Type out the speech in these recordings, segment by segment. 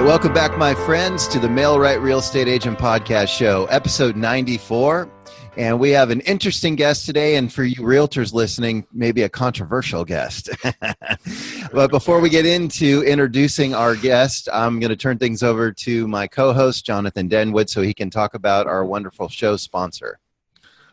right, welcome back, my friends, to the Mail-Right Real Estate Agent Podcast Show, episode 94. And we have an interesting guest today, and for you realtors listening, maybe a controversial guest. but before we get into introducing our guest, I'm going to turn things over to my co host, Jonathan Denwood, so he can talk about our wonderful show sponsor.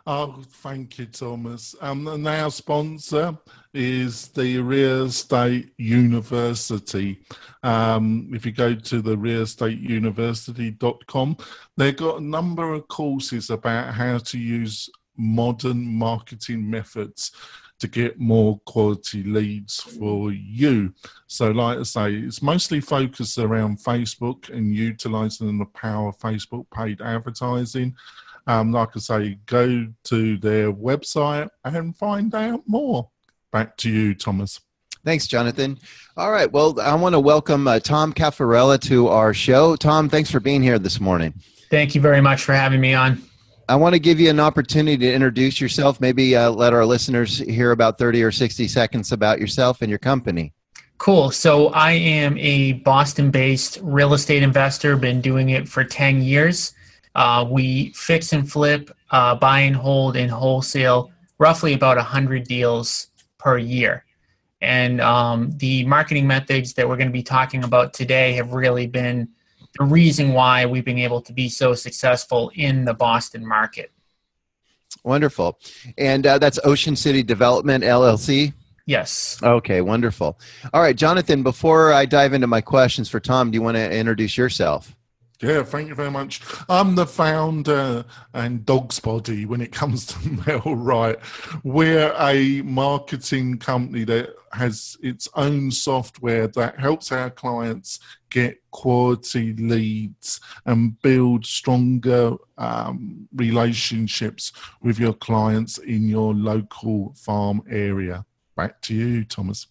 Oh, thank you, Thomas. Um, and our sponsor is the Real Estate University. Um, if you go to the realestateuniversity.com, they've got a number of courses about how to use modern marketing methods to get more quality leads for you. So, like I say, it's mostly focused around Facebook and utilizing the power of Facebook paid advertising. Um, like I say, go to their website and find out more. Back to you, Thomas. Thanks, Jonathan. All right. Well, I want to welcome uh, Tom Cafarella to our show. Tom, thanks for being here this morning. Thank you very much for having me on. I want to give you an opportunity to introduce yourself. Maybe uh, let our listeners hear about 30 or 60 seconds about yourself and your company. Cool. So, I am a Boston based real estate investor, been doing it for 10 years. Uh, we fix and flip, uh, buy and hold, and wholesale roughly about 100 deals per year. And um, the marketing methods that we're going to be talking about today have really been the reason why we've been able to be so successful in the Boston market. Wonderful. And uh, that's Ocean City Development LLC? Yes. Okay, wonderful. All right, Jonathan, before I dive into my questions for Tom, do you want to introduce yourself? Yeah, thank you very much. I'm the founder and dog's body when it comes to Mail Right. We're a marketing company that has its own software that helps our clients get quality leads and build stronger um, relationships with your clients in your local farm area. Back to you, Thomas.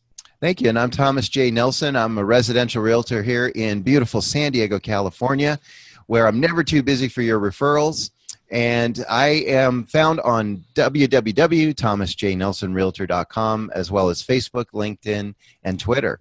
Thank you. And I'm Thomas J. Nelson. I'm a residential realtor here in beautiful San Diego, California, where I'm never too busy for your referrals. And I am found on www.thomasjnelsonrealtor.com as well as Facebook, LinkedIn, and Twitter.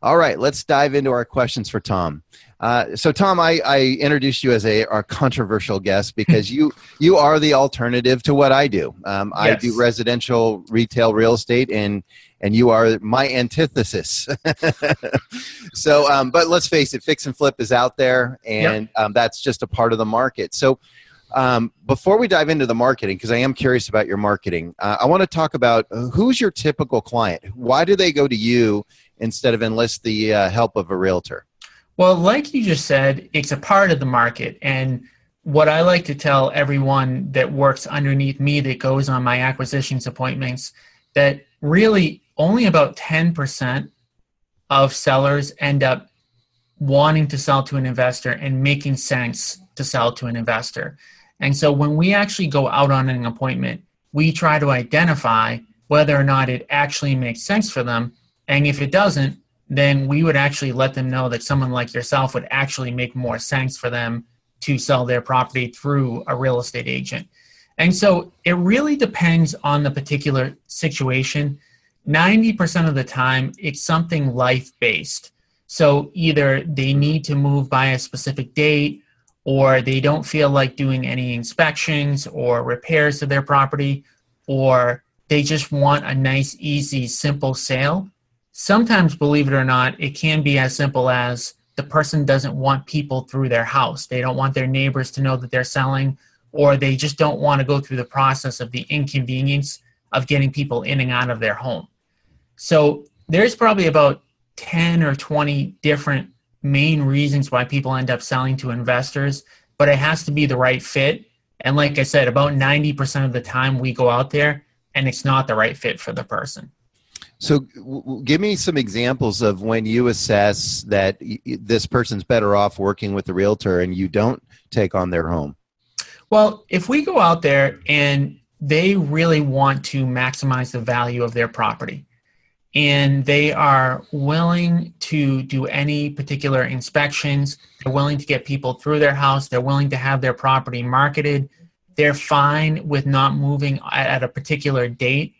All right, let's dive into our questions for Tom. Uh, so, Tom, I, I, introduced you as a our controversial guest because you you are the alternative to what I do. Um, yes. I do residential retail real estate, and and you are my antithesis. so, um, but let's face it, fix and flip is out there, and yep. um, that's just a part of the market. So, um, before we dive into the marketing, because I am curious about your marketing, uh, I want to talk about uh, who's your typical client. Why do they go to you instead of enlist the uh, help of a realtor? Well, like you just said, it's a part of the market, and what I like to tell everyone that works underneath me that goes on my acquisitions appointments that really only about 10% of sellers end up wanting to sell to an investor and making sense to sell to an investor. And so when we actually go out on an appointment, we try to identify whether or not it actually makes sense for them. And if it doesn't, then we would actually let them know that someone like yourself would actually make more sense for them to sell their property through a real estate agent. And so it really depends on the particular situation. 90% of the time, it's something life based. So either they need to move by a specific date, or they don't feel like doing any inspections or repairs to their property, or they just want a nice, easy, simple sale. Sometimes, believe it or not, it can be as simple as the person doesn't want people through their house. They don't want their neighbors to know that they're selling, or they just don't want to go through the process of the inconvenience of getting people in and out of their home. So there's probably about 10 or 20 different main reasons why people end up selling to investors, but it has to be the right fit. And like I said, about 90% of the time we go out there and it's not the right fit for the person. So, w- give me some examples of when you assess that y- this person's better off working with the realtor and you don't take on their home. Well, if we go out there and they really want to maximize the value of their property, and they are willing to do any particular inspections. They're willing to get people through their house. They're willing to have their property marketed. They're fine with not moving at a particular date.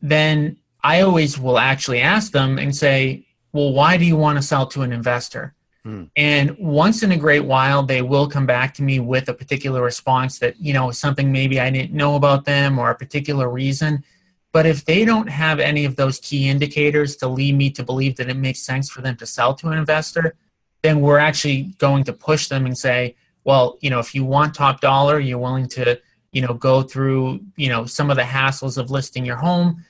Then I always will actually ask them and say, well, why do you want to sell to an investor? Hmm. And once in a great while, they will come back to me with a particular response that, you know, something maybe I didn't know about them or a particular reason. But if they don't have any of those key indicators to lead me to believe that it makes sense for them to sell to an investor, then we're actually going to push them and say, well, you know, if you want top dollar, you're willing to, you know, go through, you know, some of the hassles of listing your home,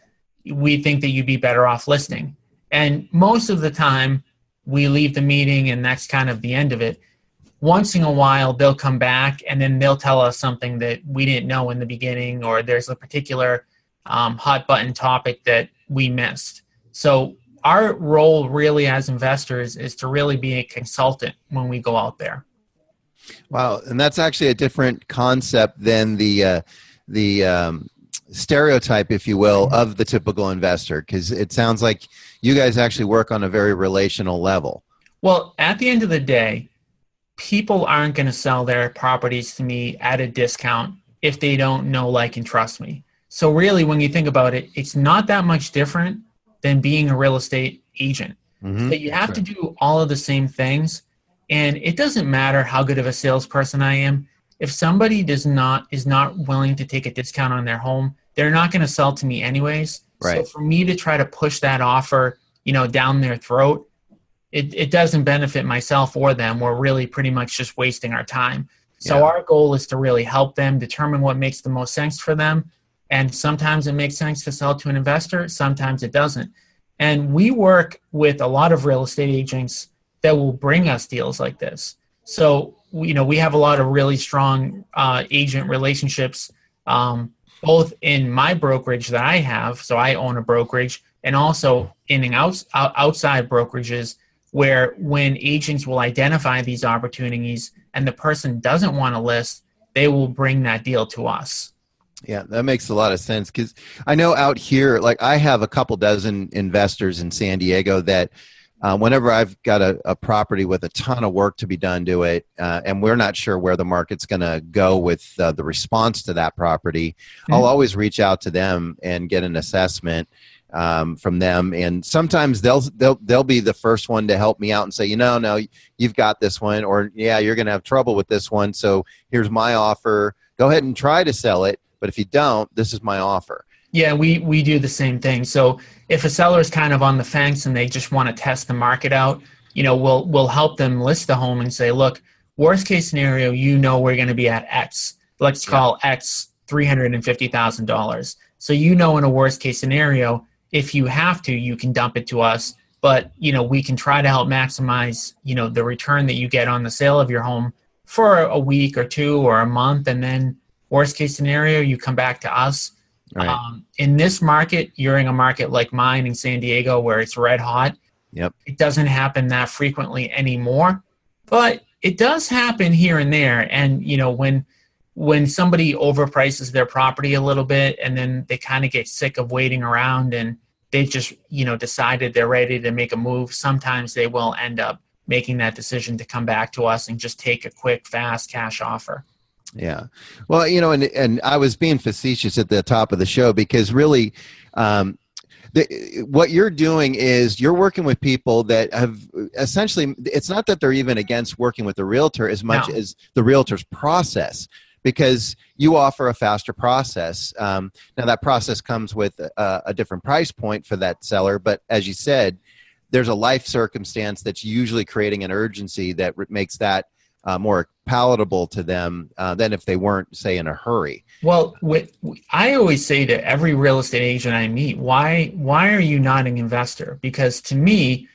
we think that you'd be better off listening. And most of the time, we leave the meeting and that's kind of the end of it. Once in a while, they'll come back and then they'll tell us something that we didn't know in the beginning, or there's a particular um, hot button topic that we missed. So, our role really as investors is to really be a consultant when we go out there. Wow, and that's actually a different concept than the uh, the um, stereotype, if you will, of the typical investor? Because it sounds like you guys actually work on a very relational level. Well, at the end of the day, people aren't going to sell their properties to me at a discount if they don't know, like, and trust me. So, really, when you think about it, it's not that much different than being a real estate agent. Mm-hmm. You have to do all of the same things. And it doesn't matter how good of a salesperson I am. If somebody does not is not willing to take a discount on their home, they're not going to sell to me anyways. Right. So for me to try to push that offer, you know, down their throat, it, it doesn't benefit myself or them. We're really pretty much just wasting our time. So yeah. our goal is to really help them determine what makes the most sense for them. And sometimes it makes sense to sell to an investor, sometimes it doesn't. And we work with a lot of real estate agents that will bring us deals like this. So, you know, we have a lot of really strong uh, agent relationships um, both in my brokerage that I have, so I own a brokerage, and also in out, outside brokerages where when agents will identify these opportunities and the person doesn't want to list, they will bring that deal to us. Yeah, that makes a lot of sense because I know out here, like I have a couple dozen investors in San Diego that uh, whenever I've got a, a, property with a ton of work to be done to it, uh, and we're not sure where the market's going to go with uh, the response to that property. I'll always reach out to them and get an assessment um, from them. And sometimes they'll they'll they'll be the first one to help me out and say, you know, no, you've got this one, or yeah, you're going to have trouble with this one. So here's my offer. Go ahead and try to sell it, but if you don't, this is my offer. Yeah, we we do the same thing. So if a seller is kind of on the fence and they just want to test the market out, you know, we'll we'll help them list the home and say, look, worst case scenario, you know we're going to be at X. Let's call yeah. X three hundred and fifty thousand dollars. So you know, in a worst case scenario, if you have to, you can dump it to us. But you know, we can try to help maximize you know the return that you get on the sale of your home for a week or two or a month, and then worst case scenario, you come back to us Right. Um, in this market, you're in a market like mine in San Diego where it's red hot. Yep. It doesn't happen that frequently anymore, but it does happen here and there. And you know when when somebody overprices their property a little bit and then they kind of get sick of waiting around and they've just you know decided they're ready to make a move sometimes they will end up making that decision to come back to us and just take a quick fast cash offer yeah. Well, you know, and and I was being facetious at the top of the show because really, um, the, what you're doing is you're working with people that have essentially. It's not that they're even against working with the realtor as much no. as the realtor's process, because you offer a faster process. Um, now that process comes with a, a different price point for that seller, but as you said, there's a life circumstance that's usually creating an urgency that makes that uh, more palatable to them uh, than if they weren't, say, in a hurry. Well, with, I always say to every real estate agent I meet, why why are you not an investor? Because to me,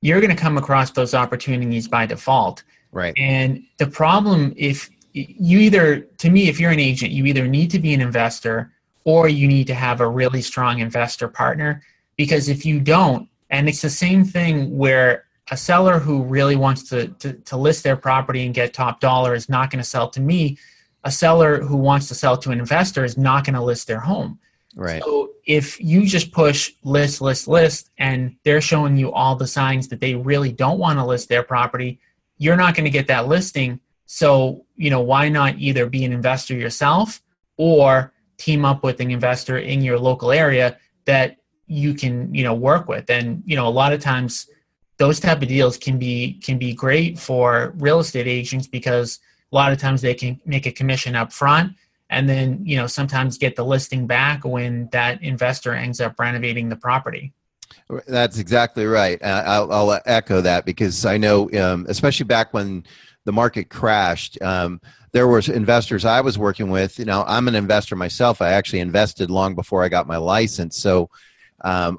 you're going to come across those opportunities by default. Right. And the problem, if you either, to me, if you're an agent, you either need to be an investor or you need to have a really strong investor partner. Because if you don't, and it's the same thing where a seller who really wants to, to, to list their property and get top dollar is not going to sell to me. A seller who wants to sell to an investor is not going to list their home. Right. So if you just push list, list, list, and they're showing you all the signs that they really don't want to list their property, you're not going to get that listing. So, you know, why not either be an investor yourself or team up with an investor in your local area that you can, you know, work with? And, you know, a lot of times those type of deals can be can be great for real estate agents because a lot of times they can make a commission up front and then you know sometimes get the listing back when that investor ends up renovating the property. That's exactly right. I'll, I'll, echo that because i know um, especially back when the market crashed um, there was investors i was working with. You know i'm an investor myself. I actually invested long before i got my license. So um,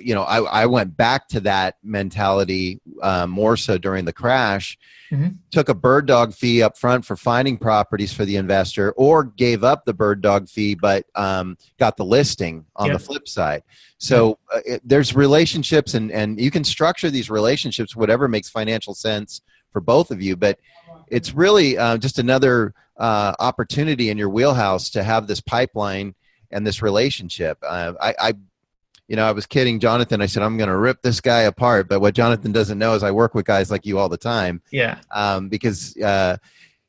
you know, I, I went back to that mentality uh, more so during the crash. Mm-hmm. Took a bird dog fee up front for finding properties for the investor, or gave up the bird dog fee but um, got the listing on yep. the flip side. So uh, it, there's relationships, and and you can structure these relationships whatever makes financial sense for both of you. But it's really uh, just another uh, opportunity in your wheelhouse to have this pipeline and this relationship. Uh, I, I you know, I was kidding Jonathan. I said, I'm going to rip this guy apart. But what Jonathan doesn't know is I work with guys like you all the time. Yeah. Um, because, uh,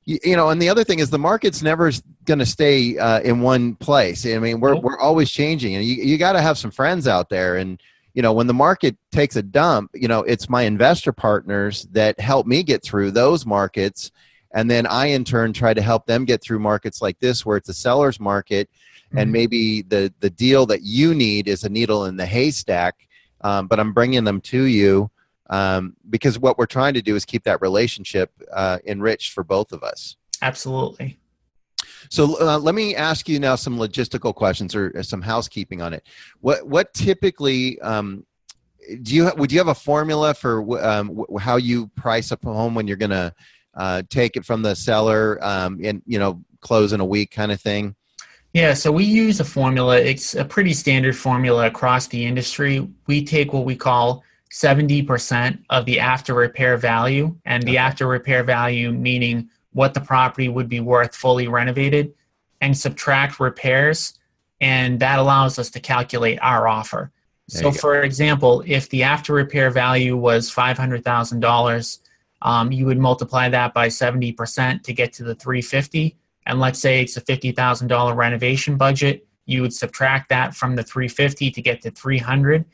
you, you, know, and the other thing is the market's never going to stay uh, in one place. I mean, we're, nope. we're always changing and you, you got to have some friends out there. And, you know, when the market takes a dump, you know, it's my investor partners that help me get through those markets. And then I, in turn, try to help them get through markets like this, where it's a seller's market mm-hmm. and maybe the the deal that you need is a needle in the haystack um, but i'm bringing them to you um, because what we're trying to do is keep that relationship uh, enriched for both of us. Absolutely. So uh, let me ask you now some logistical questions or some housekeeping on it. What what typically um, do you would you have a formula for um, how you price a home when you're going to uh, take it from the seller um, and you know close in a week kind of thing yeah, so we use a formula. It's a pretty standard formula across the industry. We take what we call 70% of the after repair value, and the okay. after repair value meaning what the property would be worth fully renovated, and subtract repairs, and that allows us to calculate our offer. There so, for example, if the after repair value was $500,000, um, you would multiply that by 70% to get to the 350 and let's say it's a $50,000 renovation budget, you would subtract that from the 350 to get to 300.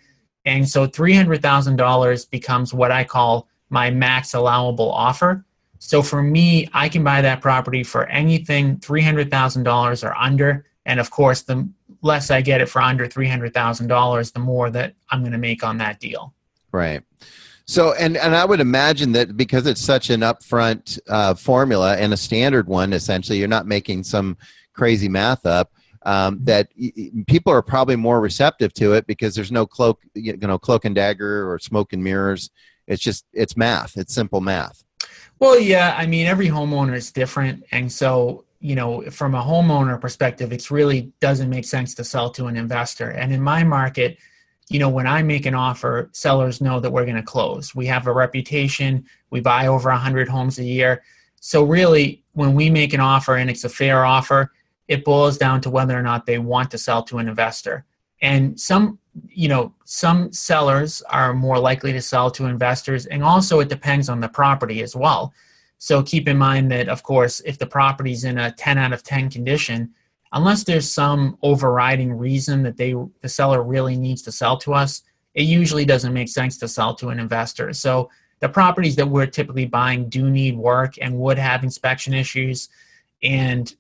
And so $300,000 becomes what I call my max allowable offer. So for me, I can buy that property for anything $300,000 or under. And of course, the less I get it for under $300,000, the more that I'm going to make on that deal. Right. So, and and I would imagine that because it's such an upfront uh, formula and a standard one, essentially, you're not making some crazy math up. Um, that y- people are probably more receptive to it because there's no cloak, you know, cloak and dagger or smoke and mirrors. It's just it's math. It's simple math. Well, yeah. I mean, every homeowner is different, and so you know, from a homeowner perspective, it's really doesn't make sense to sell to an investor. And in my market you know, when I make an offer, sellers know that we're going to close. We have a reputation. We buy over 100 homes a year. So, really, when we make an offer and it's a fair offer, it boils down to whether or not they want to sell to an investor. And some, you know, some sellers are more likely to sell to investors. And also, it depends on the property as well. So, keep in mind that, of course, if the property's in a 10 out of 10 condition, unless there's some overriding reason that they the seller really needs to sell to us, it usually doesn't make sense to sell to an investor. So the properties that we're typically buying do need work and would have inspection issues and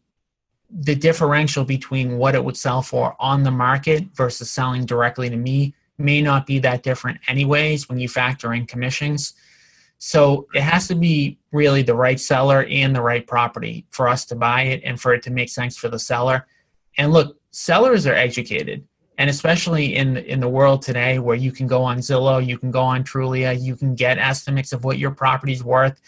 the differential between what it would sell for on the market versus selling directly to me may not be that different anyways when you factor in commissions so it has to be really the right seller and the right property for us to buy it and for it to make sense for the seller. And look, sellers are educated. And especially in in the world today where you can go on Zillow, you can go on Trulia, you can get estimates of what your property's worth.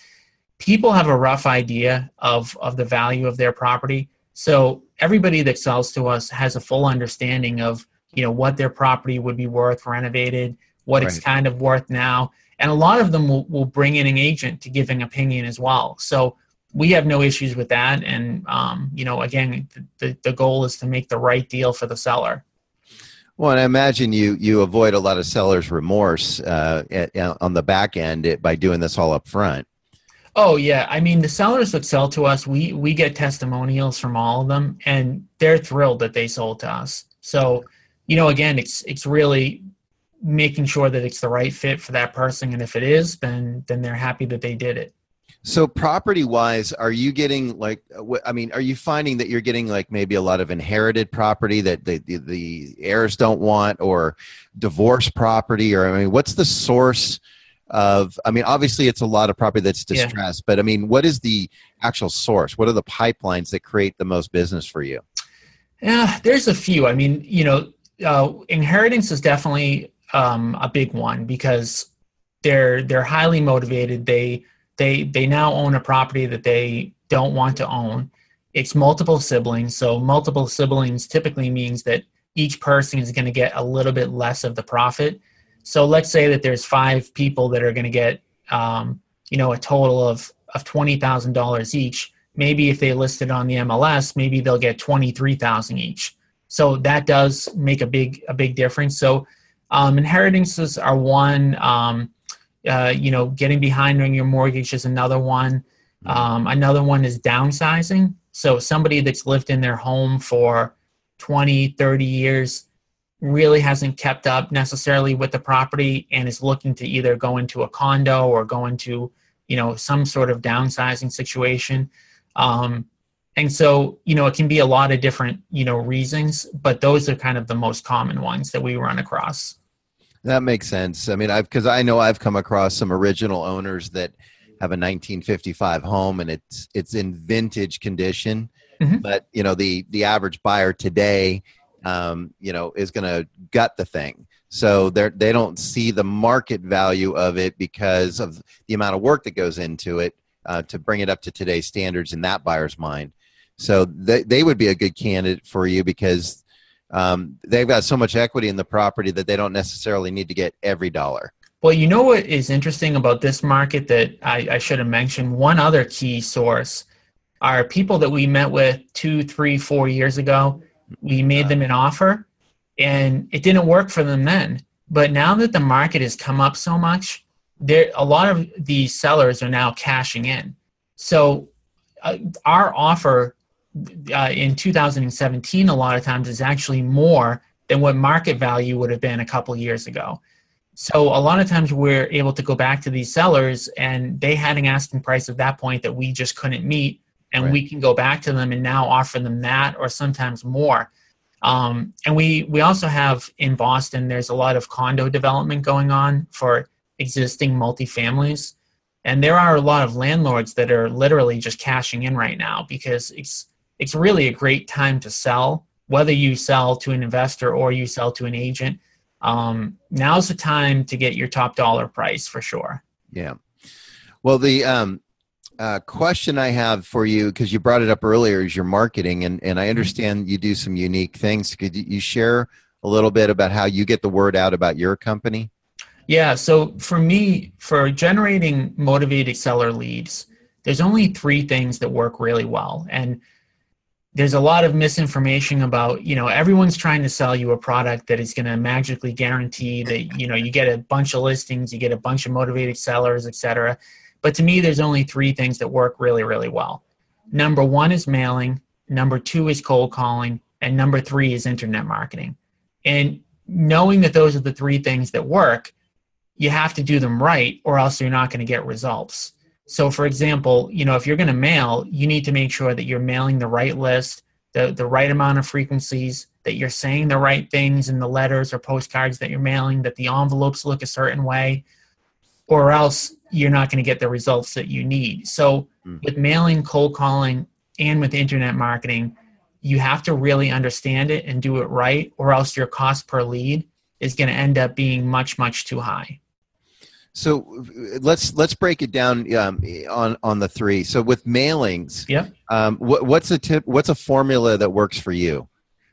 People have a rough idea of, of the value of their property. So everybody that sells to us has a full understanding of, you know, what their property would be worth renovated, what right. it's kind of worth now and a lot of them will, will bring in an agent to give an opinion as well so we have no issues with that and um, you know again the, the goal is to make the right deal for the seller well, and I imagine you you avoid a lot of sellers' remorse uh, at, on the back end by doing this all up front. Oh yeah, I mean the sellers that sell to us, we we get testimonials from all of them, and they're thrilled that they sold to us. So, you know, again, it's it's really making sure that it's the right fit for that person and if it is then then they're happy that they did it. So property wise are you getting like i mean are you finding that you're getting like maybe a lot of inherited property that the, the, the heirs don't want or divorce property? Or i mean what's the source of i mean obviously it's a lot of property that's distressed yeah. but i mean what is the actual source? What are the pipelines that create the most business for you? Yeah there's a few. I mean you know uh, inheritance is definitely um, a big one because they're they're highly motivated. They they they now own a property that they don't want to own. It's multiple siblings, so multiple siblings typically means that each person is going to get a little bit less of the profit. So let's say that there's five people that are going to get um, you know a total of of twenty thousand dollars each. Maybe if they listed on the MLS, maybe they'll get twenty three thousand each. So that does make a big a big difference. So um, inheritances are one. Um, uh, you know, getting behind on your mortgage is another one. Um, another one is downsizing. So somebody that's lived in their home for 20, 30 years really hasn't kept up necessarily with the property and is looking to either go into a condo or go into, you know, some sort of downsizing situation. Um, and so you know it can be a lot of different you know reasons but those are kind of the most common ones that we run across that makes sense. I mean i've because i know i've come across some original owners that have a 1955 home and it's it's in vintage condition. Mm-hmm. but you know the the average buyer today um, you know is going to gut the thing. So they they don't see the market value of it because of the amount of work that goes into it uh, to bring it up to today's standards in that buyer's mind. So they, they would be a good candidate for you because um, they've got so much equity in the property that they don't necessarily need to get every dollar. Well, you know what is interesting about this market that I, I should have mentioned? One other key source are people that we met with two, three, four years ago. We made them an offer and it didn't work for them then. But now that the market has come up so much, there a lot of these sellers are now cashing in. So uh, our offer uh, in 2017 a lot of times is actually more than what market value would have been a couple years ago. So a lot of times we're able to go back to these sellers and they had an asking price at that point that we just couldn't meet and right. we can go back to them and now offer them that or sometimes more. Um, and we we also have in Boston there's a lot of condo development going on for existing multifamilies. And there are a lot of landlords that are literally just cashing in right now because it's it's really a great time to sell, whether you sell to an investor or you sell to an agent. Um, now's the time to get your top dollar price for sure. Yeah. Well, the um, uh, question I have for you, because you brought it up earlier, is your marketing, and and I mm-hmm. understand you do some unique things. Could you share a little bit about how you get the word out about your company? Yeah. So for me, for generating motivated seller leads, there's only three things that work really well, and there's a lot of misinformation about you know everyone's trying to sell you a product that is going to magically guarantee that you know you get a bunch of listings you get a bunch of motivated sellers etc but to me there's only three things that work really really well. Number one is mailing number two is cold calling and number three is internet marketing. And knowing that those are the three things that work you have to do them right or else you're not going to get results so, for example, you know, if you're going to mail, you need to make sure that you're mailing the right list, the, the right amount of frequencies, that you're saying the right things in the letters or postcards that you're mailing, that the envelopes look a certain way, or else you're not going to get the results that you need. So, mm. with mailing, cold calling, and with internet marketing, you have to really understand it and do it right, or else your cost per lead is going to end up being much, much too high. So let's let's break it down um, on on the three. So with mailings, yeah, um, what, what's a tip? What's a formula that works for you?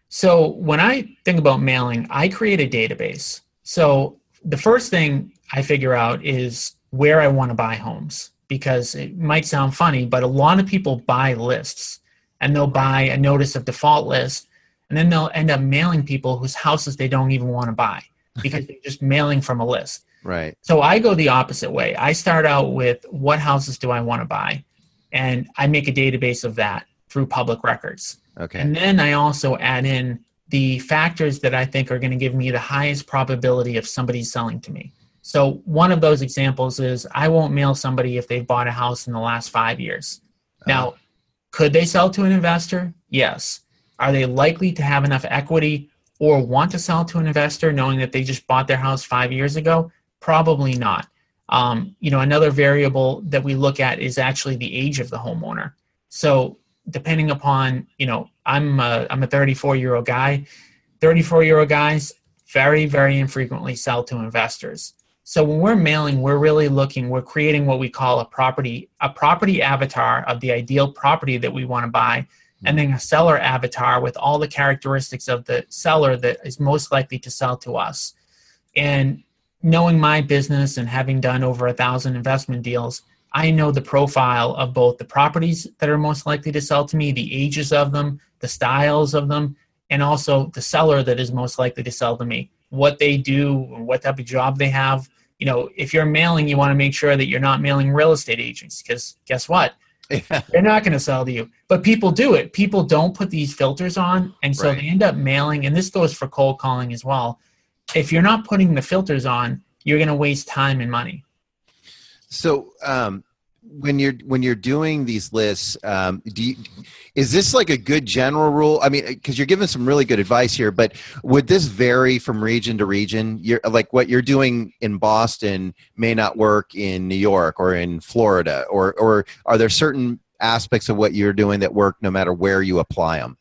So when I think about mailing, I create a database. So the first thing I figure out is where I want to buy homes because it might sound funny, but a lot of people buy lists and they'll buy a notice of default list and then they'll end up mailing people whose houses they don't even want to buy because they're just mailing from a list. Right. So I go the opposite way. I start out with what houses do I want to buy? And I make a database of that through public records. Okay. And then I also add in the factors that I think are going to give me the highest probability of somebody selling to me. So one of those examples is I won't mail somebody if they've bought a house in the last five years. Now, uh-huh. could they sell to an investor? Yes. Are they likely to have enough equity or want to sell to an investor knowing that they just bought their house five years ago? Probably not. Um, you know, another variable that we look at is actually the age of the homeowner. So depending upon, you know, I'm a, I'm a 34 year old guy. 34 year old guys very, very infrequently sell to investors. So when we're mailing, we're really looking, we're creating what we call a property, a property avatar of the ideal property that we want to buy, and then a seller avatar with all the characteristics of the seller that is most likely to sell to us. And knowing my business and having done over a thousand investment deals, I know the profile of both the properties that are most likely to sell to me, the ages of them, the styles of them, and also the seller that is most likely to sell to me what they do, what type of job they have. You know, if you're mailing, you want to make sure that you're not mailing real estate agents because guess what? Yeah. They're not going to sell to you. But people do it. People don't put these filters on. And so right. they end up mailing, and this goes for cold calling as well. If you're not putting the filters on, you're going to waste time and money. So, um, when you're when you're doing these lists um, do you, is this like a good general rule? I mean because you're giving some really good advice here but would this vary from region to region? You're like what you're doing in boston may not work in new york or in florida or or are there certain aspects of what you're doing that work no matter where you apply them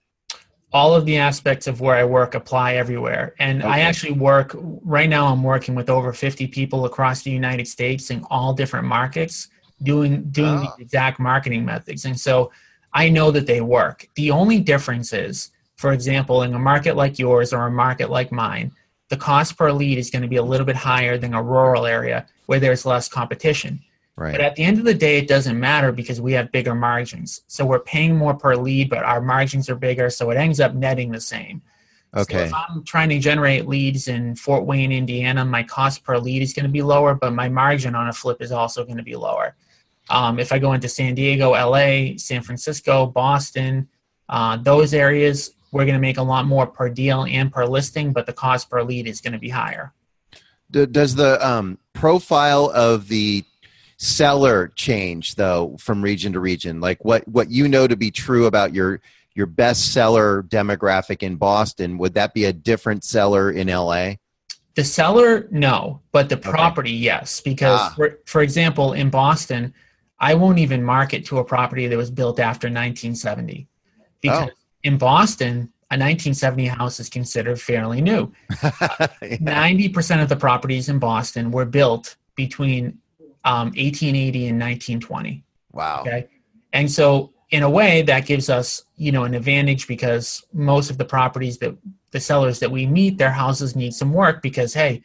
all of the aspects of where I work apply everywhere. And okay. I actually work right now, I'm working with over 50 people across the United States in all different markets doing doing oh. the ah. exact marketing methods and so i know that they work the only difference is for example in a market like yours or a market like mine the cost per lead is going to be a little bit higher than a rural area where there's less competition right. but at the end of the day it doesn't matter because we have bigger margins so we're paying more per lead but our margins are bigger so it ends up netting the same Okay. So if I'm trying to generate leads in Fort Wayne, Indiana, my cost per lead is going to be lower, but my margin on a flip is also going to be lower. Um, if I go into San Diego, LA, San Francisco, Boston, uh, those areas, we're going to make a lot more per deal and per listing, but the cost per lead is going to be higher. Does the um, profile of the seller change though from region to region? Like what what you know to be true about your your best seller demographic in Boston, would that be a different seller in LA? The seller, no, but the property, okay. yes. Because ah. for, for example, in Boston, I won't even market to a property that was built after 1970 because oh. in Boston, a 1970 house is considered fairly new. yeah. 90% of the properties in Boston were built between um, 1880 and 1920. Wow. Okay. And so, in a way, that gives us, you know, an advantage because most of the properties that the sellers that we meet, their houses need some work because, hey,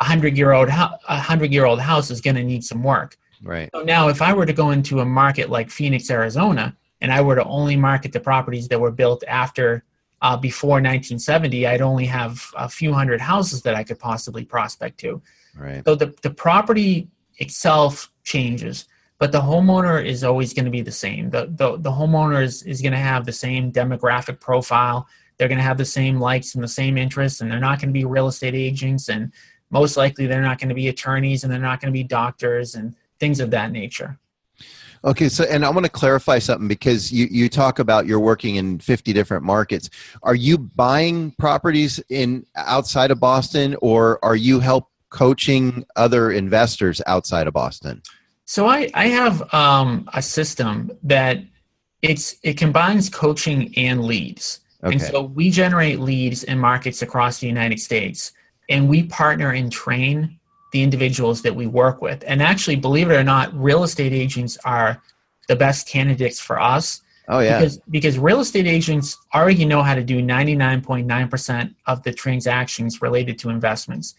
a hundred year old a hundred year old house is going to need some work. Right. So now, if I were to go into a market like Phoenix, Arizona, and I were to only market the properties that were built after uh, before 1970, I'd only have a few hundred houses that I could possibly prospect to. Right. So the, the property itself changes, but the homeowner is always going to be the same. The, the, the homeowner is, is going to have the same demographic profile. They're going to have the same likes and the same interests, and they're not going to be real estate agents, and most likely they're not going to be attorneys, and they're not going to be doctors, and things of that nature. Okay, so and I want to clarify something because you, you talk about you're working in 50 different markets. Are you buying properties in outside of Boston or are you help coaching other investors outside of Boston? So I, I have um, a system that it's it combines coaching and leads. Okay. And so we generate leads in markets across the United States and we partner and train the individuals that we work with. And actually, believe it or not, real estate agents are the best candidates for us. Oh yeah. Because because real estate agents already know how to do 99.9% of the transactions related to investments.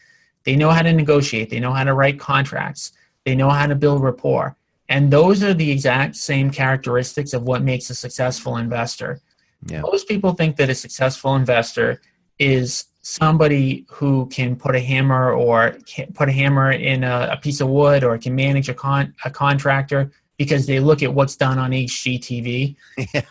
They know how to negotiate, they know how to write contracts, they know how to build rapport. And those are the exact same characteristics of what makes a successful investor. Yeah. Most people think that a successful investor is somebody who can put a hammer or put a hammer in a, a, piece of wood or can manage a con a contractor because they look at what's done on HGTV. Yeah.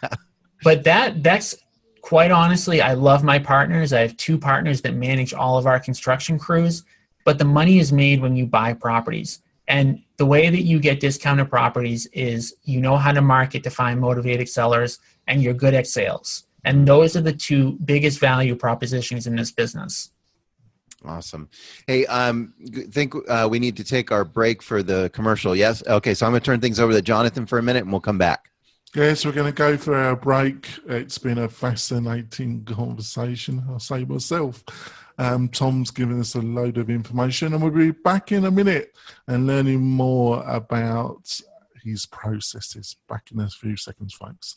But that that's quite honestly, I love my partners. I have two partners that manage all of our construction crews, but the money is made when you buy properties. And the way that you get discounted properties is you know how to market to find motivated sellers and you're good at sales. And those are the two biggest value propositions in this business. Awesome. Hey, um, think uh, we need to take our break for the commercial. Yes. Okay. So I'm going to turn things over to Jonathan for a minute, and we'll come back. Yes, we're going to go for our break. It's been a fascinating conversation. I'll say myself. Um, Tom's given us a load of information, and we'll be back in a minute and learning more about his processes. Back in a few seconds, folks.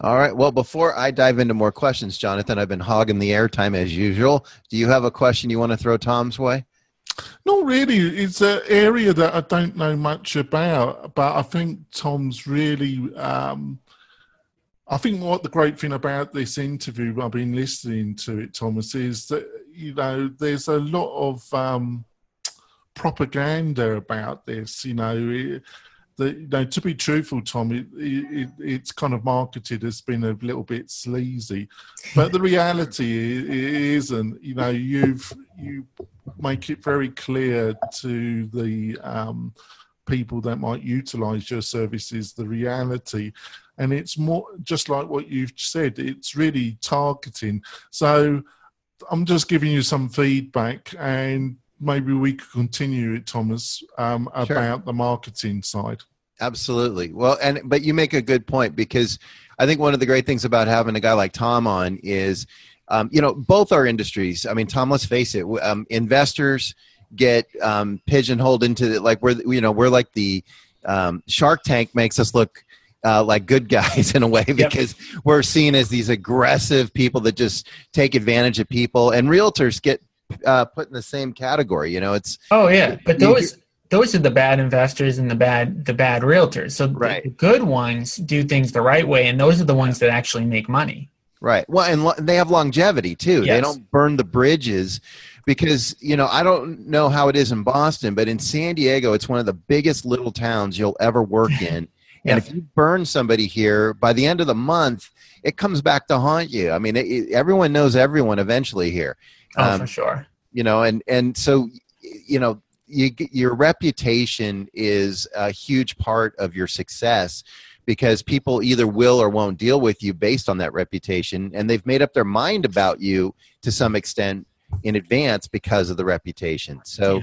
All right. Well, before I dive into more questions, Jonathan, I've been hogging the airtime as usual. Do you have a question you want to throw Tom's way? Not really. It's an area that I don't know much about, but I think Tom's really. Um, I think what the great thing about this interview, I've been listening to it, Thomas, is that you know there's a lot of um, propaganda about this. You know, the, you know, to be truthful, Tom, it, it, it's kind of marketed as being a little bit sleazy, but the reality isn't. You know, you've you make it very clear to the um, people that might utilize your services the reality, and it's more just like what you've said. It's really targeting. So, I'm just giving you some feedback and maybe we could continue it, Thomas, um, about sure. the marketing side. Absolutely. Well, and but you make a good point because I think one of the great things about having a guy like Tom on is, um, you know, both our industries. I mean, Tom, let's face it, um, investors get um, pigeonholed into the, like we're you know we're like the um, Shark Tank makes us look uh, like good guys in a way because yep. we're seen as these aggressive people that just take advantage of people, and realtors get uh, put in the same category. You know, it's oh yeah, but those those are the bad investors and the bad the bad realtors. So right. the good ones do things the right way, and those are the ones that actually make money. Right. Well, and lo- they have longevity too. Yes. They don't burn the bridges because you know I don't know how it is in Boston, but in San Diego, it's one of the biggest little towns you'll ever work in. And if you burn somebody here, by the end of the month, it comes back to haunt you. I mean, it, it, everyone knows everyone eventually here. Oh, um, for sure. You know, and and so you know you, your reputation is a huge part of your success because people either will or won't deal with you based on that reputation and they've made up their mind about you to some extent in advance because of the reputation so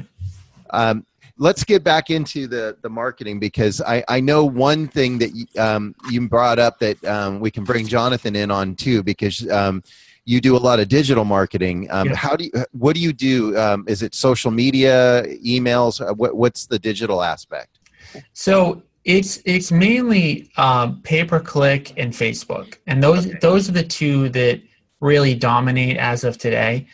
um, let's get back into the, the marketing because I, I know one thing that you, um, you brought up that um, we can bring jonathan in on too because um, you do a lot of digital marketing. Um, yeah. How do you? What do you do? Um, is it social media, emails? Uh, what, what's the digital aspect? So it's it's mainly um, pay per click and Facebook, and those okay. those are the two that really dominate as of today.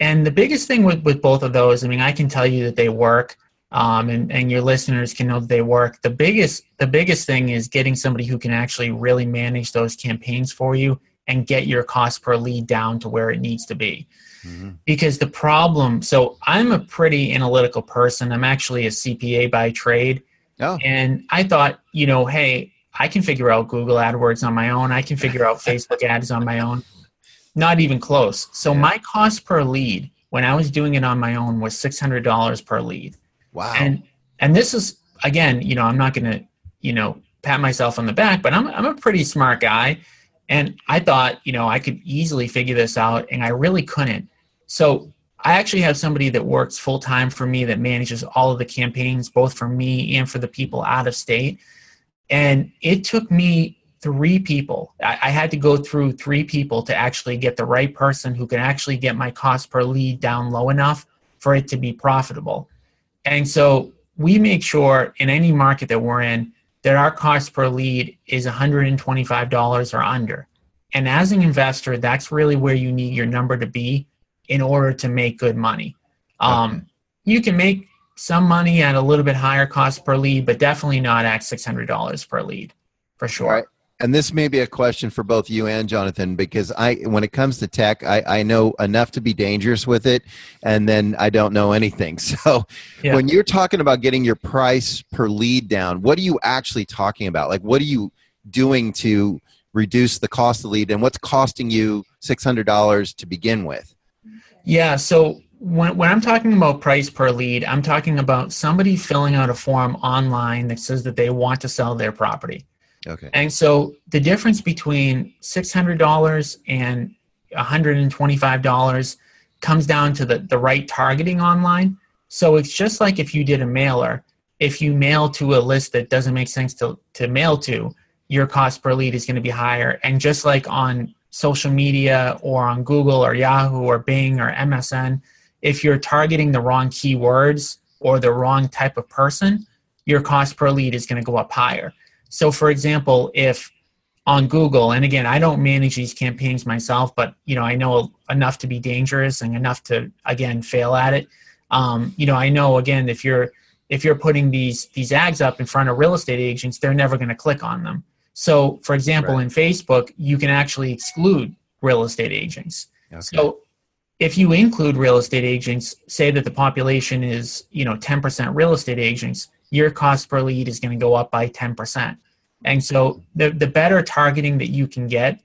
And the biggest thing with, with both of those, I mean, I can tell you that they work, um, and and your listeners can know that they work. The biggest the biggest thing is getting somebody who can actually really manage those campaigns for you and get your cost per lead down to where it needs to be. Mm-hmm. Because the problem, so I'm a pretty analytical person. I'm actually a CPA by trade. Oh. And I thought, you know, hey, I can figure out Google AdWords on my own. I can figure out Facebook ads on my own. Not even close. So yeah. my cost per lead when I was doing it on my own was $600 per lead. Wow. And and this is again, you know, I'm not going to, you know, pat myself on the back, but I'm I'm a pretty smart guy and I thought, you know, I could easily figure this out, and I really couldn't. So I actually have somebody that works full time for me that manages all of the campaigns, both for me and for the people out of state. And it took me three people. I, I had to go through three people to actually get the right person who can actually get my cost per lead down low enough for it to be profitable. And so we make sure in any market that we're in that our cost per lead is $125 or under. And as an investor, that's really where you need your number to be in order to make good money. Um, You can make some money at a little bit higher cost per lead, but definitely not at $600 per lead for sure. Right. And this may be a question for both you and Jonathan because I, when it comes to tech, I, I know enough to be dangerous with it, and then I don't know anything. So, Yeah. when you're talking about getting your price per lead down, what are you actually talking about? Like, what are you doing to reduce the cost of the lead, and what's costing you six hundred dollars to begin with? Yeah. So when, when I'm talking about price per lead, I'm talking about somebody filling out a form online that says that they want to sell their property. Okay. And so the difference between $600 and $125 comes down to the, the right targeting online. So it's just like if you did a mailer, if you mail to a list that doesn't make sense to, to mail to, your cost per lead is going to be higher. And just like on social media or on Google or Yahoo or Bing or MSN, if you're targeting the wrong keywords or the wrong type of person, your cost per lead is going to go up higher. So, for example, if on Google, and again, I don't manage these campaigns myself, but you know, I know enough to be dangerous and enough to again fail at it. Um, you know, I know again if you're if you're putting these these ads up in front of real estate agents, they're never going to click on them. So, for example, Right. in Facebook, you can actually exclude real estate agents. Okay. So if you include real estate agents, say that the population is, you know, 10% real estate agents, your cost per lead is going to go up by 10%. And so the, the better targeting that you can get,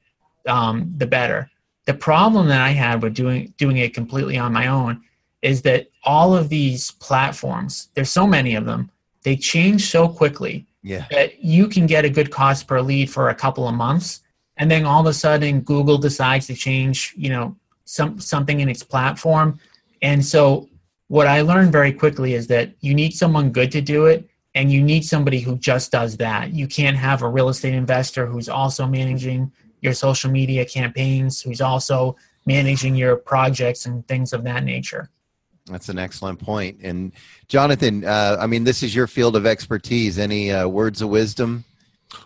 um, the better. The problem that I had with doing doing it completely on my own is that all of these platforms, there's so many of them, they change so quickly yeah. that you can get a good cost per lead for a couple of months and then all of a sudden google decides to change you know some something in its platform and so what i learned very quickly is that you need someone good to do it and you need somebody who just does that you can't have a real estate investor who's also managing your social media campaigns who's also managing your projects and things of that nature That's an excellent point. And Jonathan, uh, I mean, this is your field of expertise. Any uh, words of wisdom?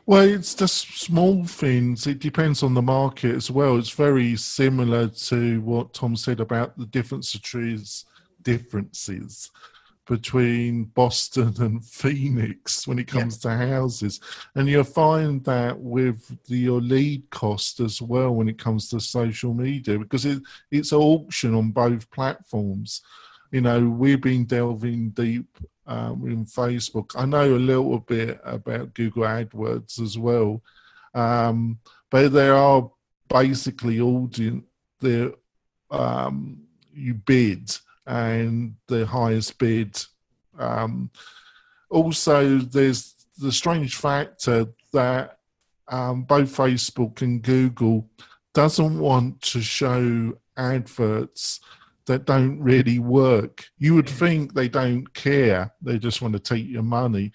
Well, it's just small things. It depends on the market as well. It's very similar to what Tom said about the differences differences between Boston and Phoenix when it comes to houses. And you'll find that with the, your lead cost as well when it comes to social media because it, it's an auction on both platforms. You know, we've been delving deep um, in Facebook. I know a little bit about Google AdWords as well, um, but there are basically audience. There, um, you bid, and the highest bid. Um, also, there's the strange factor that um, both Facebook and Google doesn't want to show adverts that don't really work. You would think they don't care; they just want to take your money,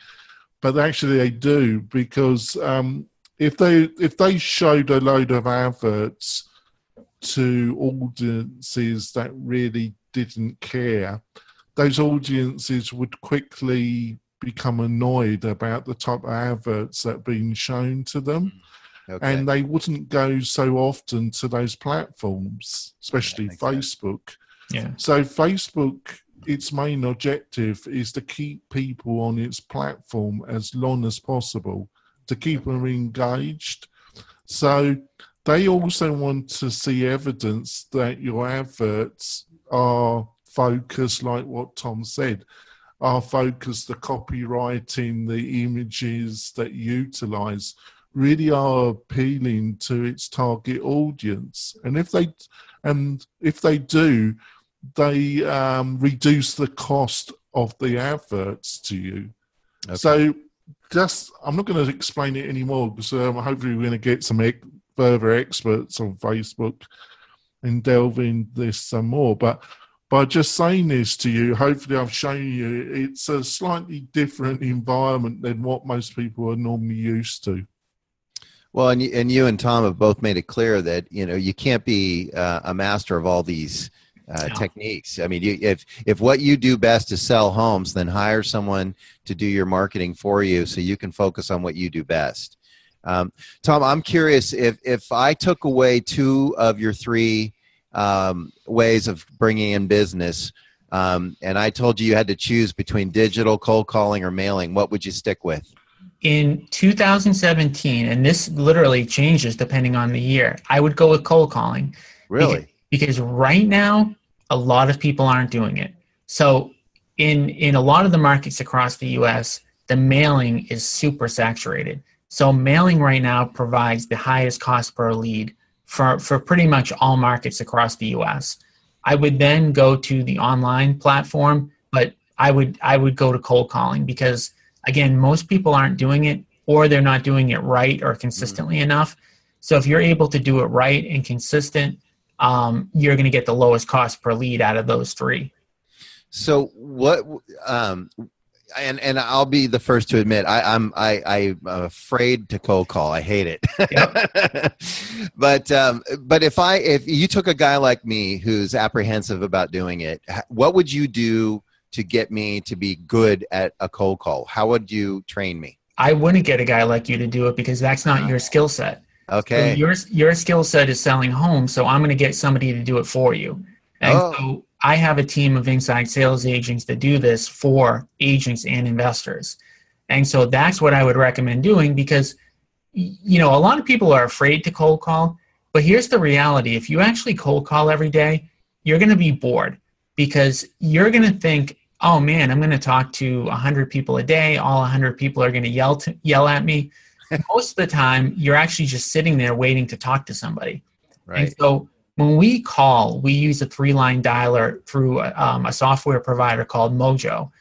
but actually they do because um, if they if they showed a load of adverts to audiences that really didn't care, those audiences would quickly become annoyed about the type of adverts that are being shown to them mm. Okay. and they wouldn't go so often to those platforms, especially makes sense. Facebook. yeah So Facebook, its main objective is to keep people on its platform as long as possible, to keep them engaged. So they also want to see evidence that your adverts are focus, like what Tom said, our focus, the copywriting, the images that utilize really are appealing to its target audience. And if they and if they do, they um, reduce the cost of the adverts to you. Okay. So just I'm not going to explain it anymore because um, hopefully we're going to get some ex- further experts on Facebook and delve in this some more. But by just saying this to you, hopefully I've shown you it's a slightly different environment than what most people are normally used to. Well, and you, and you and Tom have both made it clear that you know you can't be uh, a master of all these uh, No. techniques. I mean, you, if if what you do best is sell homes, then hire someone to do your marketing for you, so you can focus on what you do best. Um, Tom, I'm curious if if I took away two of your three um, ways of bringing in business, um, and I told you you had to choose between digital, cold calling, or mailing, what would you stick with? In 2017, and this literally changes depending on the year, I would go with cold calling. Really? Because, because right now, a lot of people aren't doing it. So, in in a lot of the markets across the U.S., the mailing is super saturated. So, mailing right now provides the highest cost per lead for for pretty much all markets across the U.S. I would then go to the online platform, but I would I would go to cold calling because again, most people aren't doing it or they're not doing it right or consistently mm-hmm. enough. So if you're able to do it right and consistent, um, you're going to get the lowest cost per lead out of those three. So what um, and and I'll be the first to admit I, I'm I, I'm afraid to cold call. I hate it. Yep. but um, but if I if you took a guy like me who's apprehensive about doing it, what would you do to get me to be good at a cold call? How would you train me? I wouldn't get a guy like you to do it because that's not your skill set. Okay. So your your skill set is selling homes, so I'm going to get somebody to do it for you. And oh. so I have a team of inside sales agents that do this for agents and investors. And so that's what I would recommend doing because, you know, a lot of people are afraid to cold call. But here's the reality if you actually cold call every day, you're going to be bored because you're going to think, oh man, I'm going to talk to 100 people a day. All 100 people are going to yell, to, yell at me. Most of the time, you're actually just sitting there waiting to talk to somebody. Right. And so when we call, we use a three line dialer through um, a software provider called Mojo. Oh,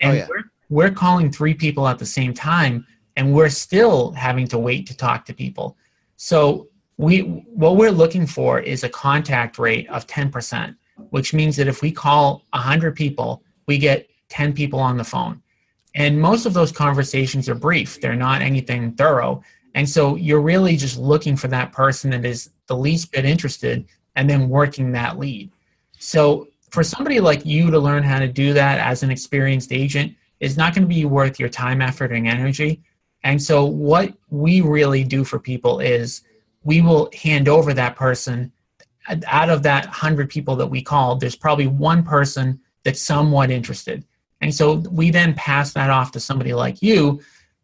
and oh, yeah. we're, we're calling three people at the same time, and we're still having to wait to talk to people. So we what we're looking for is a contact rate of 10%, which means that if we call 100 people, we get 10 people on the phone. And most of those conversations are brief. They're not anything thorough. And so you're really just looking for that person that is the least bit interested and then working that lead. So for somebody like you to learn how to do that as an experienced agent is not going to be worth your time, effort, and energy. And so what we really do for people is we will hand over that person out of that 100 people that we called there's probably one person that's somewhat interested and so we then pass that off to somebody like you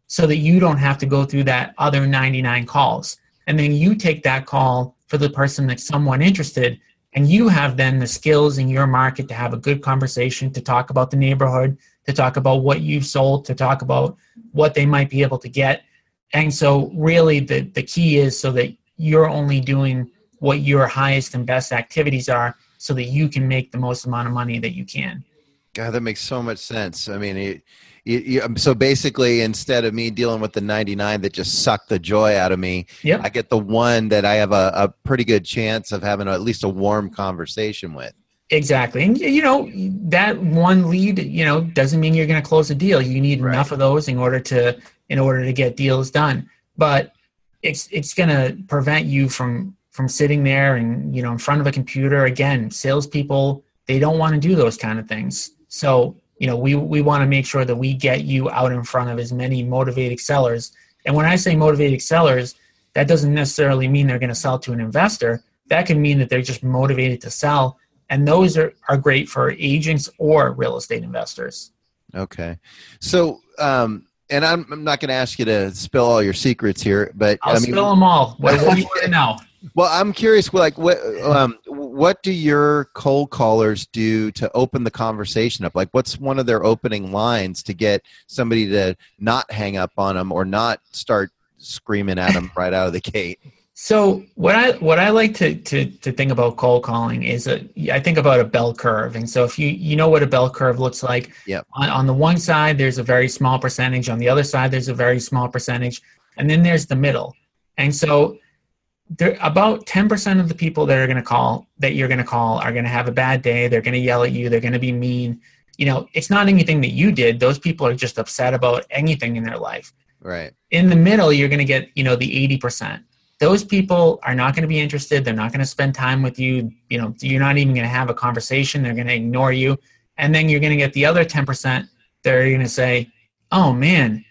so that you don't have to go through that other 99 calls and then you take that call for the person that's somewhat interested and you have then the skills in your market to have a good conversation to talk about the neighborhood to talk about what you've sold to talk about what they might be able to get. And so really the, the key is so that you're only doing what your highest and best activities are so that you can make the most amount of money that you can. God that makes so much sense. I mean it, you, you, um, so basically, instead of me dealing with the 99 that just sucked the joy out of me, yep. I get the one that I have a, a pretty good chance of having a, at least a warm conversation with. Exactly. And, you know, that one lead, you know, doesn't mean you're going to close a deal. You need right. enough of those in order to, in order to get deals done. But it's, it's going to prevent you from, from sitting there and, you know, in front of a computer. Again, salespeople, they don't want to do those kind of things. So you know we we want to make sure that we get you out in front of as many motivated sellers and when i say motivated sellers that doesn't necessarily mean they're going to sell to an investor that can mean that they're just motivated to sell and those are, are great for agents or real estate investors okay so um and I'm, I'm not going to ask you to spill all your secrets here, but I'll I mean, spill them all. What, what do you want to know? Well, I'm curious. Like, what um, what do your cold callers do to open the conversation up? Like, what's one of their opening lines to get somebody to not hang up on them or not start screaming at them right out of the gate? So what I what I like to to to think about cold calling is a I think about a bell curve, and so if you you know what a bell curve looks like, yeah. On, on the one side there's a very small percentage, on the other side there's a very small percentage, and then there's the middle, and so there about 10% of the people that are going to call that you're going to call are going to have a bad day they're going to yell at you they're going to be mean. You know it's not anything that you did those people are just upset about anything in their life. Right. In the middle you're going to get you know the 80% those people are not going to be interested they're not going to spend time with you you know you're not even going to have a conversation they're going to ignore you. And then you're going to get the other 10% that are going to say oh man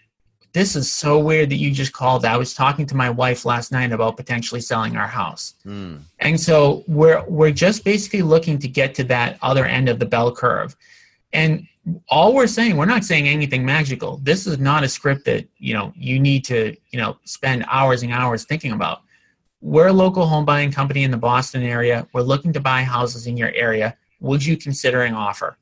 this is so weird that you just called. I was talking to my wife last night about potentially selling our house. Hmm. And so we're we're just basically looking to get to that other end of the bell curve. And all we're saying, we're not saying anything magical. This is not a script that, you know, you need to, you know, spend hours and hours thinking about. We're a local home buying company in the Boston area. We're looking to buy houses in your area. Would you consider an offer?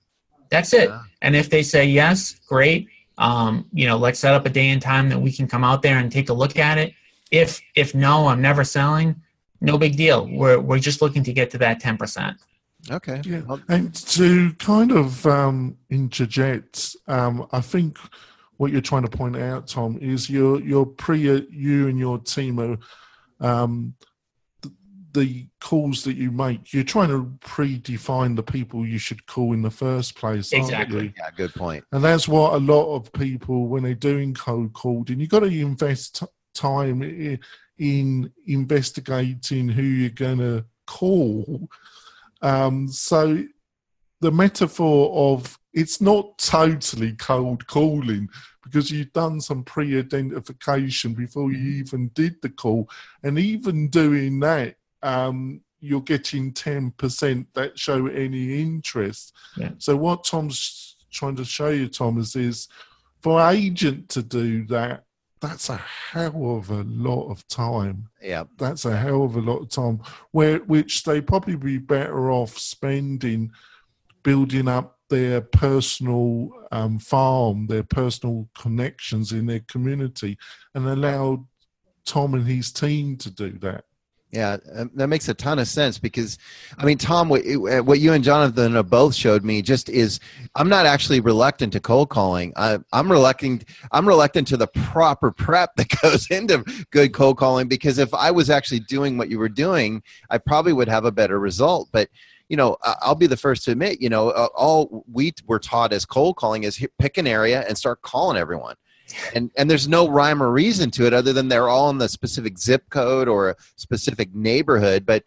That's it. Yeah. And if they say yes, great. Um, you know, let's set up a day and time that we can come out there and take a look at it. If if no, I'm never selling. No big deal. We're we're just looking to get to that ten percent. Okay. Yeah. And to kind of um, interject, um, I think what you're trying to point out, Tom, is your your pre you and your team are um, th- the calls that you make. You're trying to predefine the people you should call in the first place. aren't Exactly. you? yeah, good point. And that's what a lot of people, when they're doing cold calling, you've got to invest t- time in investigating who you're going to call. Um, so the metaphor of it's not totally cold calling because you've done some pre-identification before you even did the call, and even doing that, um, you're getting ten percent that show any interest. Yeah. So what Tom's trying to show you, Thomas, is for an agent to do that. That's a hell of a lot of time Yeah. that's a hell of a lot of time where which they probably be better off spending building up their personal um, farm their personal connections in their community and allow tom and his team to do that Yeah, um, that makes a ton of sense because, I mean, Tom, what, uh, what you and Jonathan have both showed me just is I'm not actually reluctant to cold calling. I, I'm reluctant. I'm reluctant to the proper prep that goes into good cold calling because if I was actually doing what you were doing, I probably would have a better result. But you know, I'll be the first to admit, you know, uh, all we were taught as cold calling is pick an area and start calling everyone and and there's no rhyme or reason to it other than they're all in the specific zip code or a specific neighborhood but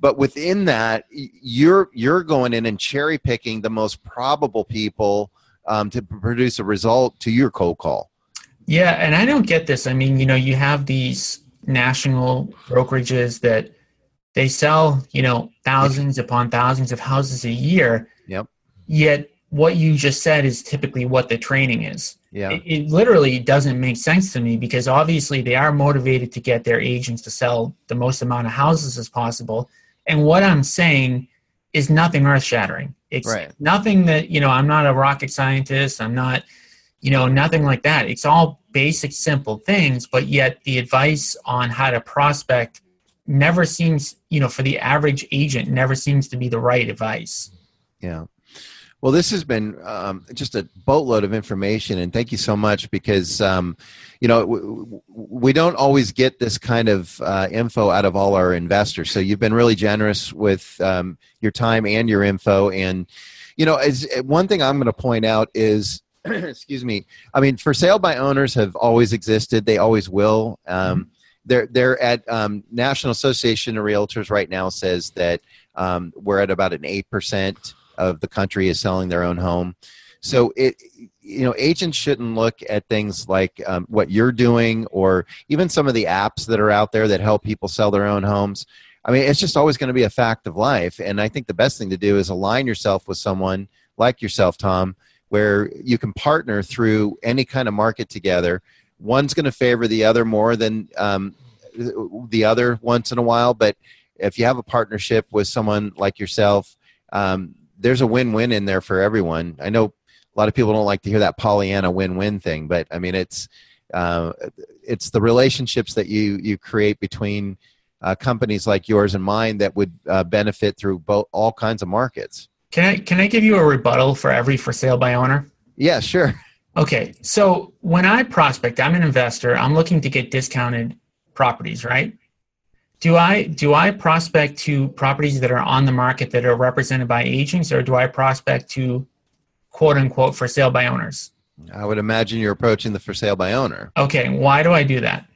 but within that you're you're going in and cherry picking the most probable people um, to produce a result to your cold call Yeah, and I don't get this. I mean, you know, you have these national brokerages that they sell, you know, thousands upon thousands of houses a year. Yep. Yet what you just said is typically what the training is. yeah It, it literally doesn't make sense to me because obviously they are motivated to get their agents to sell the most amount of houses as possible. And what I'm saying is nothing earth shattering. It's Right. nothing that, you know, I'm not a rocket scientist. I'm not, you know, nothing like that. It's all basic, simple things, but yet the advice on how to prospect never seems, you know, for the average agent, never seems to be the right advice. Yeah. Well, this has been um, just a boatload of information, and thank you so much because um, you know w- we don't always get this kind of uh, info out of all our investors. So you've been really generous with um, your time and your info, and you know, as one thing I'm going to point out is, excuse me, I mean, for sale by owners have always existed; they always will. Um, they're they're at um, National Association of Realtors right now says that um, we're at about an eight percent of the country is selling their own home. So it, you know, agents shouldn't look at things like um, what you're doing or even some of the apps that are out there that help people sell their own homes. I mean, it's just always going to be a fact of life. And I think the best thing to do is align yourself with someone like yourself, Tom, where you can partner through any kind of market together. One's going to favor the other more than um, the other once in a while, but if you have a partnership with someone like yourself, um, there's a win-win in there for everyone. I know a lot of people don't like to hear that Pollyanna win-win thing, but I mean it's uh, it's the relationships that you you create between uh, companies like yours and mine that would uh, benefit through both all kinds of markets. Can I can I give you a rebuttal for every for sale by owner? Yeah, sure. Okay, so when I prospect, I'm an investor. I'm looking to get discounted properties, right? Do I do I prospect to properties that are on the market that are represented by agents, or do I prospect to quote unquote for sale by owners? I would imagine you're approaching the for sale by owner. Okay, why do I do that?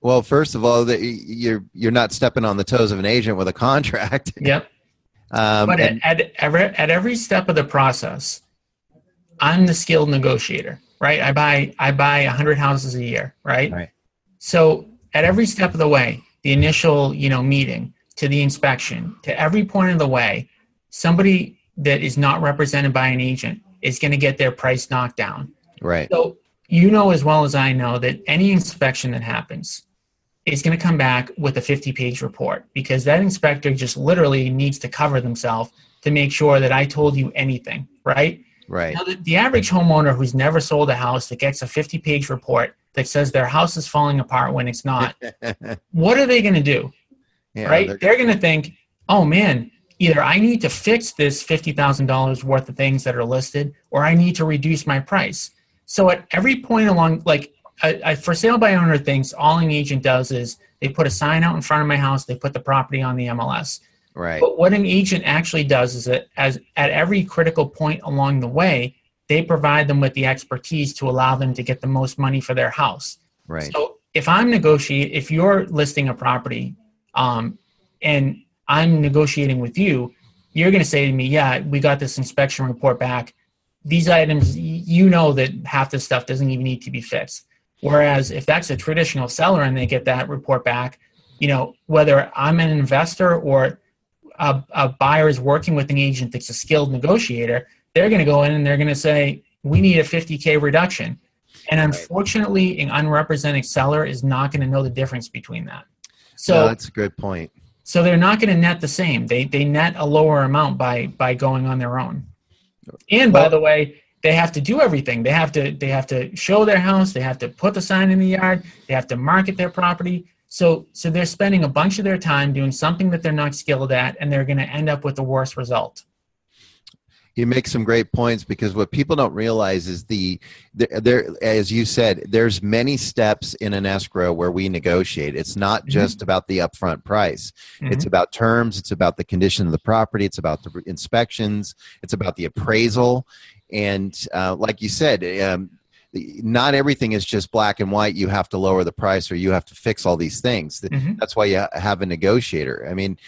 Well, first of all, that you're you're not stepping on the toes of an agent with a contract. Yep. Um, But and- at, at, every, at every step of the process, I'm the skilled negotiator, right? I buy I buy 100 houses a year, right? Right. So at every step of the way, the initial, you know, meeting to the inspection, to every point of the way, somebody that is not represented by an agent is going to get their price knocked down. Right. So you know as well as I know that any inspection that happens is going to come back with a 50 page report because that inspector just literally needs to cover themselves to make sure that I told you anything, right? Right. Now, the, the average homeowner who's never sold a house that gets a 50 page report that says their house is falling apart when it's not, what are they going to do? Yeah, right? they're- They're, going to think, oh man, either I need to fix this $50,000 worth of things that are listed or I need to reduce my price. So at every point along, like a for sale by owner thinks all an agent does is they put a sign out in front of my house, they put the property on the MLS. Right. But what an agent actually does is that as at every critical point along the way, they provide them with the expertise to allow them to get the most money for their house. Right. So if I'm negotiate, if you're listing a property, um, and I'm negotiating with you, you're going to say to me, "Yeah, we got this inspection report back. These items, you know that half this stuff doesn't even need to be fixed." Whereas if that's a traditional seller and they get that report back, you know, whether I'm an investor or a, a buyer is working with an agent that's a skilled negotiator, they're going to go in and they're going to say, "We need a 50k reduction." And unfortunately, an unrepresented seller is not going to know the difference between that. So no, that's a good point. so they're not going to net the same. They they net a lower amount by by going on their own. And by the way, they have to do everything. They have to they have to show their house. They have to put the sign in the yard. They have to market their property. So so they're spending a bunch of their time doing something that they're not skilled at, and they're going to end up with the worst result. You make some great points because what people don't realize is the there, there as you said, there's many steps in an escrow where we negotiate. It's not Mhm. just about the upfront price. It's Mhm. about terms. It's about the condition of the property. It's about the inspections. It's about the appraisal. And uh, like you said, um, not everything is just black and white. You have to lower the price or you have to fix all these things. Mhm. That's why you have a negotiator. I mean,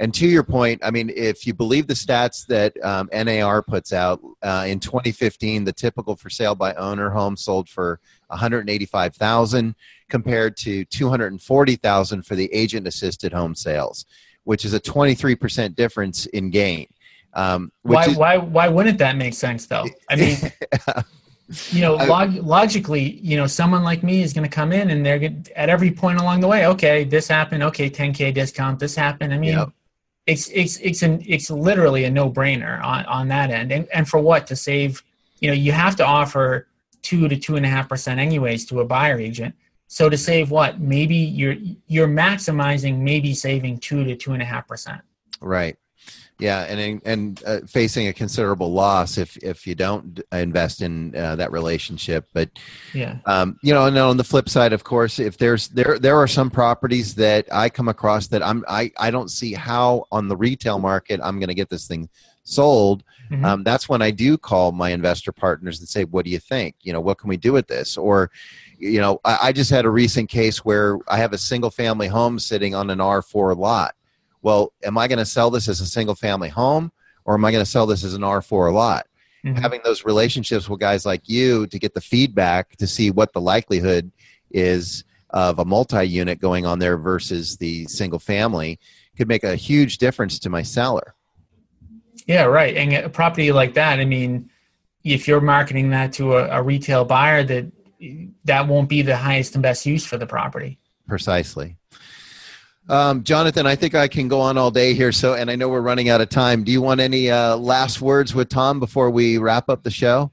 and to your point, I mean, if you believe the stats that um, NAR puts out uh, in 2015, the typical for sale by owner home sold for 185,000 compared to 240,000 for the agent assisted home sales, which is a 23% difference in gain. Um, Why is, why why wouldn't that make sense though? I mean, you know, log, logically, you know, someone like me is going to come in and they're gonna, at every point along the way. Okay, this happened. Okay, 10k discount. This happened. I mean, Yep. It's it's it's an it's literally a no brainer on on that end. And and for what to save? You know, you have to offer two to two and a half percent anyways to a buyer agent. So to save what? Maybe you're you're maximizing maybe saving two to two and a half percent. Right. Yeah, and and uh, facing a considerable loss if if you don't invest in uh, that relationship. But Yeah. um, you know, and on the flip side, of course, if there's there there are some properties that I come across that I'm I I don't see how on the retail market I'm going to get this thing sold. Mhm. Um, that's when I do call my investor partners and say, "What do you think? You know, what can we do with this?" Or you know, I, I just had a recent case where I have a single family home sitting on an R4 lot. Well, am I going to sell this as a single family home or am I going to sell this as an R4 lot? Mhm. Having those relationships with guys like you to get the feedback to see what the likelihood is of a multi unit going on there versus the single family could make a huge difference to my seller. Yeah, right. And a property like that, I mean, if you're marketing that to a, a retail buyer, that that won't be the highest and best use for the property. Precisely. Um, Jonathan, I think I can go on all day here. So, and I know we're running out of time. Do you want any uh, last words with Tom before we wrap up the show?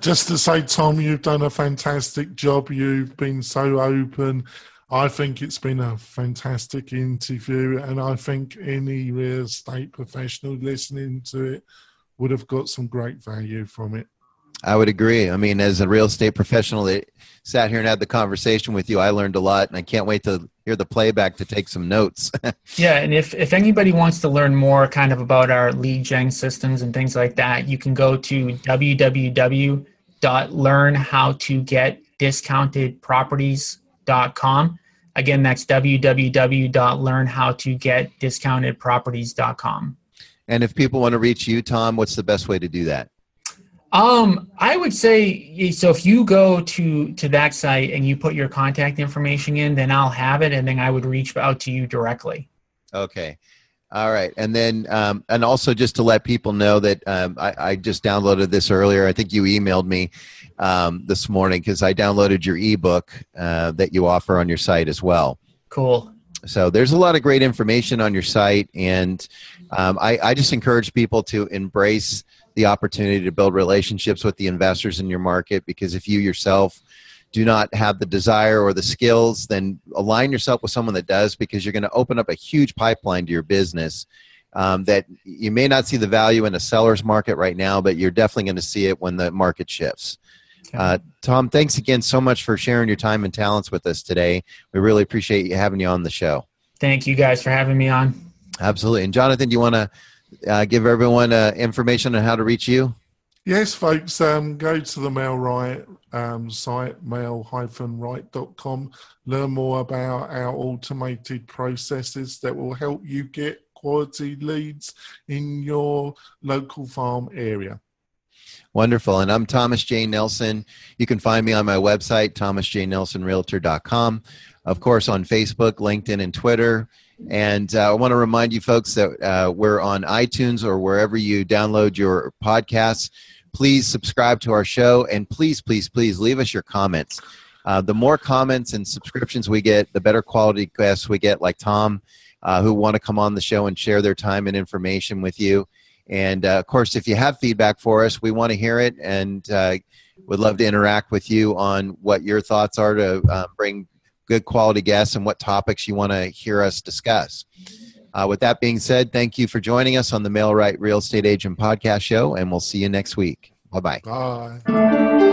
Just to say, Tom, you've done a fantastic job. You've been so open. I think it's been a fantastic interview, and I think any real estate professional listening to it would have got some great value from it. I would agree. I mean, as a real estate professional that sat here and had the conversation with you, I learned a lot, and I can't wait to hear the playback to take some notes. Yeah, and if, if anybody wants to learn more kind of about our lead gen systems and things like that, you can go to www.learnhowtogetdiscountedproperties.com. Again, that's www.learnhowtogetdiscountedproperties.com. and if people want to reach you, Tom, what's the best way to do that? Um, I would say so. If you go to to that site and you put your contact information in, then I'll have it, and then I would reach out to you directly. Okay. All right, and then um, and also just to let people know that um, I, I, just downloaded this earlier. I think you emailed me um, this morning because I downloaded your ebook uh, that you offer on your site as well. Cool. So there's a lot of great information on your site, and um, I, I just encourage people to embrace the opportunity to build relationships with the investors in your market because if you yourself do not have the desire or the skills, then align yourself with someone that does because you're going to open up a huge pipeline to your business. Um, that you may not see the value in a seller's market right now, but you're definitely going to see it when the market shifts. Uh, Tom, thanks again so much for sharing your time and talents with us today. We really appreciate you having you on the show. Thank you guys for having me on. Absolutely. And Jonathan, do you want to uh, give everyone uh, information on how to reach you? Yes, folks, um, go to the MailRight um, site, mail-right.com. Learn more about our automated processes that will help you get quality leads in your local farm area. Wonderful. And I'm Thomas J. Nelson. You can find me on my website, thomasjnelsonrealtor.com. Of course, on Facebook, LinkedIn, and Twitter. And uh, I want to remind you folks that uh, we're on iTunes or wherever you download your podcasts. Please subscribe to our show and please, please, please leave us your comments. Uh, the more comments and subscriptions we get, the better quality guests we get, like Tom, uh, who want to come on the show and share their time and information with you. And uh, of course, if you have feedback for us, we want to hear it and uh, would love to interact with you on what your thoughts are to bring good quality guests and what topics you want to hear us discuss. Uh, with that being said, thank you for joining us on the MailRight Real Estate Agent Podcast Show, and we'll see you next week. Bye-bye. Bye.